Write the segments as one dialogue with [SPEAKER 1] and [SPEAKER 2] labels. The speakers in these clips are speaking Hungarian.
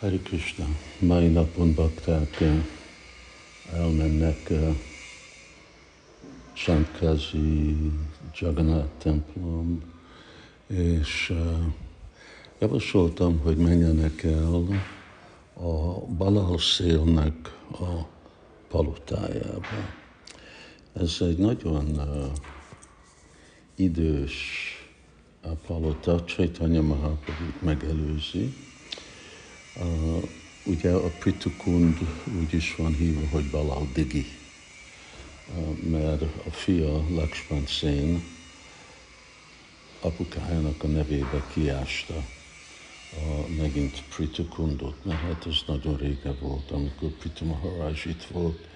[SPEAKER 1] Hari Krishna, mai napon bakták elmennek Santkazi Jagannath templom, és javasoltam, hogy menjenek el a Balal szélnek a palotájába. Ez egy nagyon uh, idős a palota, Chaitanya Mahaprabhu megelőzi, Uh, ugye a Pritukund úgy is van hívva, hogy Balal Digi, uh, mert a fia Lakshman Sen apukájának a nevébe kiásta a, megint Pritukundot, mert hát ez nagyon rége volt, amikor Pritu Maharaj itt volt.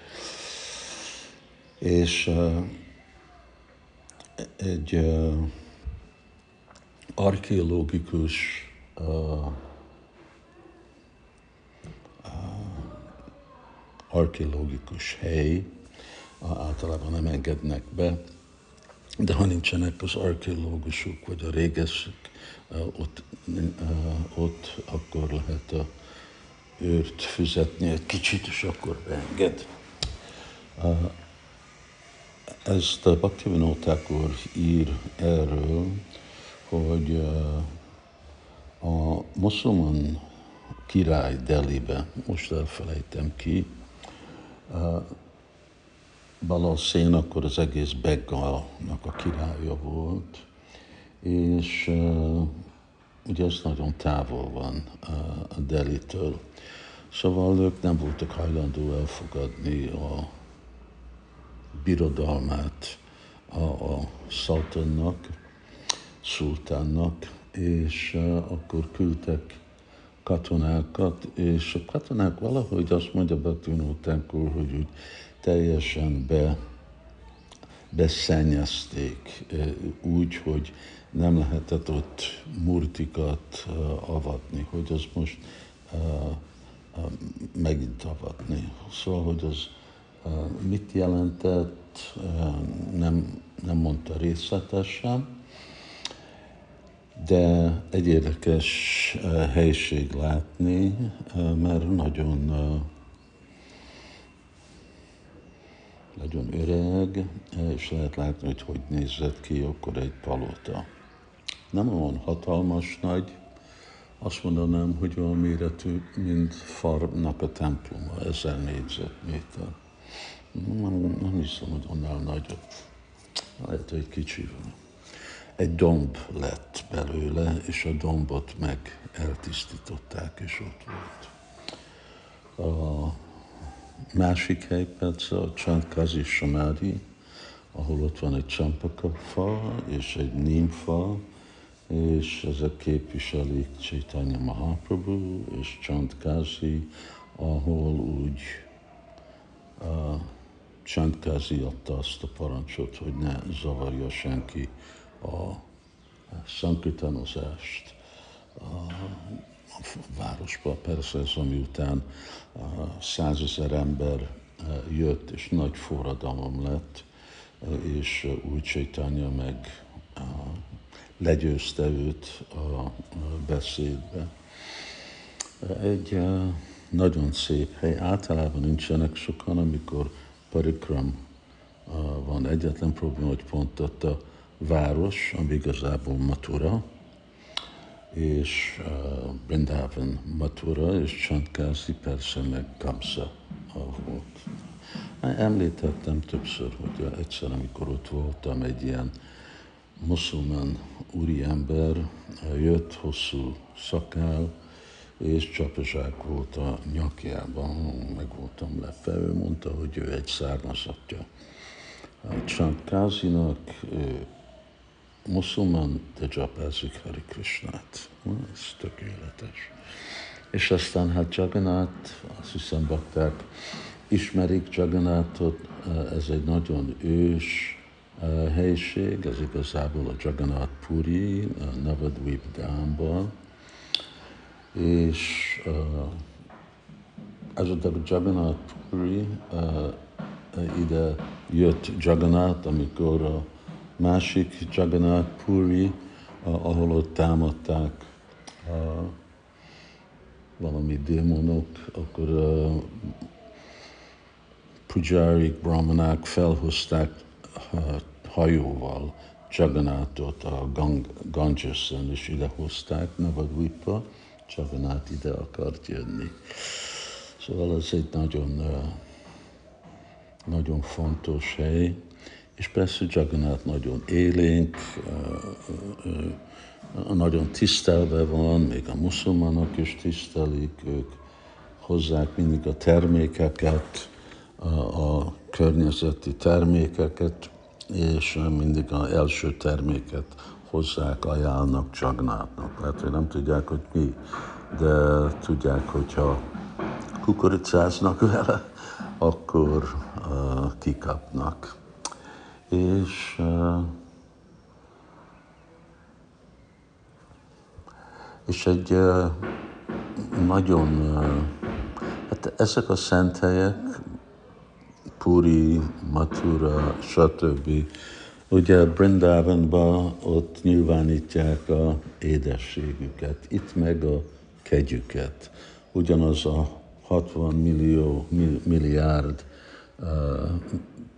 [SPEAKER 1] És uh, egy uh, archeológikus uh, archeológikus hely, általában nem engednek be, de ha nincsenek az archeológusok vagy a régeszek, ott, ott akkor lehet a őrt fizetni egy kicsit, és akkor beenged. Ezt a Bhaktivinoda ír erről, hogy a muszulman király Delibe, most elfelejtem ki, Balal Szén akkor az egész Beggalnak a királya volt, és ugye ez nagyon távol van a Delitől. Szóval ők nem voltak hajlandó elfogadni a birodalmát a, a szaltannak, szultánnak, és akkor küldtek katonákat, és a katonák valahogy azt mondja Bhaktivinoda Thakur, hogy úgy teljesen be, beszennyezték úgy, hogy nem lehetett ott murtikat avatni, hogy az most megint avatni. Szóval, hogy az mit jelentett, nem, nem mondta részletesen, de egy érdekes helység látni, mert nagyon, nagyon öreg, és lehet látni, hogy hogy nézett ki akkor egy palota. Nem olyan hatalmas nagy, azt mondanám, hogy olyan méretű, mint Farnak a temploma, ezer négyzetméter. Nem, nem hiszem, hogy annál nagyobb. Lehet, hogy kicsi van egy domb lett belőle, és a dombot meg eltisztították, és ott volt. A másik hely persze a Csantkazi Samádi, ahol ott van egy csampaka és egy nímfa, és ezek képviselik Chaitanya Mahaprabhu és Csantkazi, ahol úgy a Csantkazi adta azt a parancsot, hogy ne zavarja senki a szankritanozást a városba. Persze ez, ami után százezer ember jött, és nagy forradalom lett, és úgy Csaitanya meg legyőzte őt a beszédbe. Egy nagyon szép hely. Általában nincsenek sokan, amikor parikram van. Egyetlen probléma, hogy pont ott a város, ami igazából Matura, és uh, Brindavan Matura, és Csantkázi persze meg Kamsa volt. Említettem többször, hogy egyszer, amikor ott voltam, egy ilyen muszulmán úriember jött, hosszú szakál, és csapazsák volt a nyakjában, meg voltam lepve. Ő mondta, hogy ő egy származatja. Csantkázinak, muszulmán, de japázik Hari Krishnát. Ez tökéletes. És aztán hát Jagannath, azt hiszem bakták ismerik Jagannathot, ez egy nagyon ős eh, helység, ez igazából a Jagannath Puri, Navadvip Dámban, és ez a Jagannath Puri, uh, ide jött Jagannath, amikor a másik Jagannath Puri, ahol ott támadták valami démonok, akkor uh, pujárik, brahmanák felhozták uh, hajóval Jagannathat a Gang, Ganges-en, és idehozták Navadvipa, Jagannath ide akart jönni. Szóval ez egy nagyon, nagyon fontos hely, és persze Jagannath nagyon élénk, nagyon tisztelve van, még a muszulmanok is tisztelik, ők hozzák mindig a termékeket, a, környezeti termékeket, és mindig az első terméket hozzák, ajánlnak Jagnátnak. Lehet, hogy nem tudják, hogy mi, de tudják, hogyha kukoricáznak vele, akkor uh, kikapnak. És és egy nagyon, hát ezek a szent helyek, Puri, Mathura, stb. Ugye Brindavanban ott nyilvánítják a édességüket, itt meg a kegyüket. Ugyanaz a 60 millió, milliárd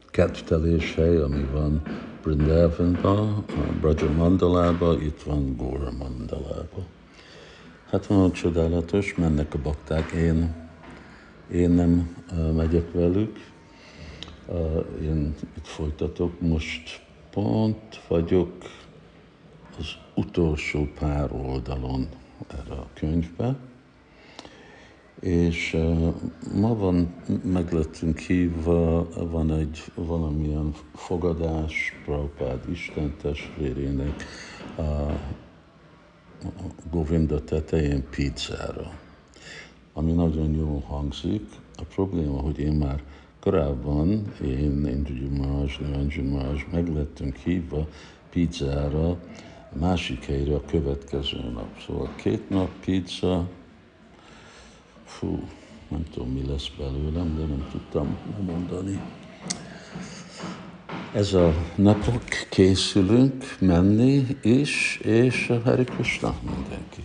[SPEAKER 1] kedvtelés hely, ami van Brindavanban, Braja Mandalában, itt van Gora Mandalában. Hát van csodálatos, mennek a bakták, én, én nem megyek velük, én itt folytatok, most pont vagyok az utolsó pár oldalon erre a könyvbe, és ma van, meg lettünk hívva, van egy valamilyen fogadás Prabhupád Isten testvérének, uh, Govinda tetején pizzára, ami nagyon jól hangzik. A probléma, hogy én már korábban, én, Indriju Maraj, Niranjan Maraj, meg lettünk hívva pizzára, a másik helyre a következő nap. Szóval két nap pizza, fú, nem tudom mi lesz belőlem, de nem tudtam mondani. Ez a napok készülünk menni is, és Hari Krishna mindenki.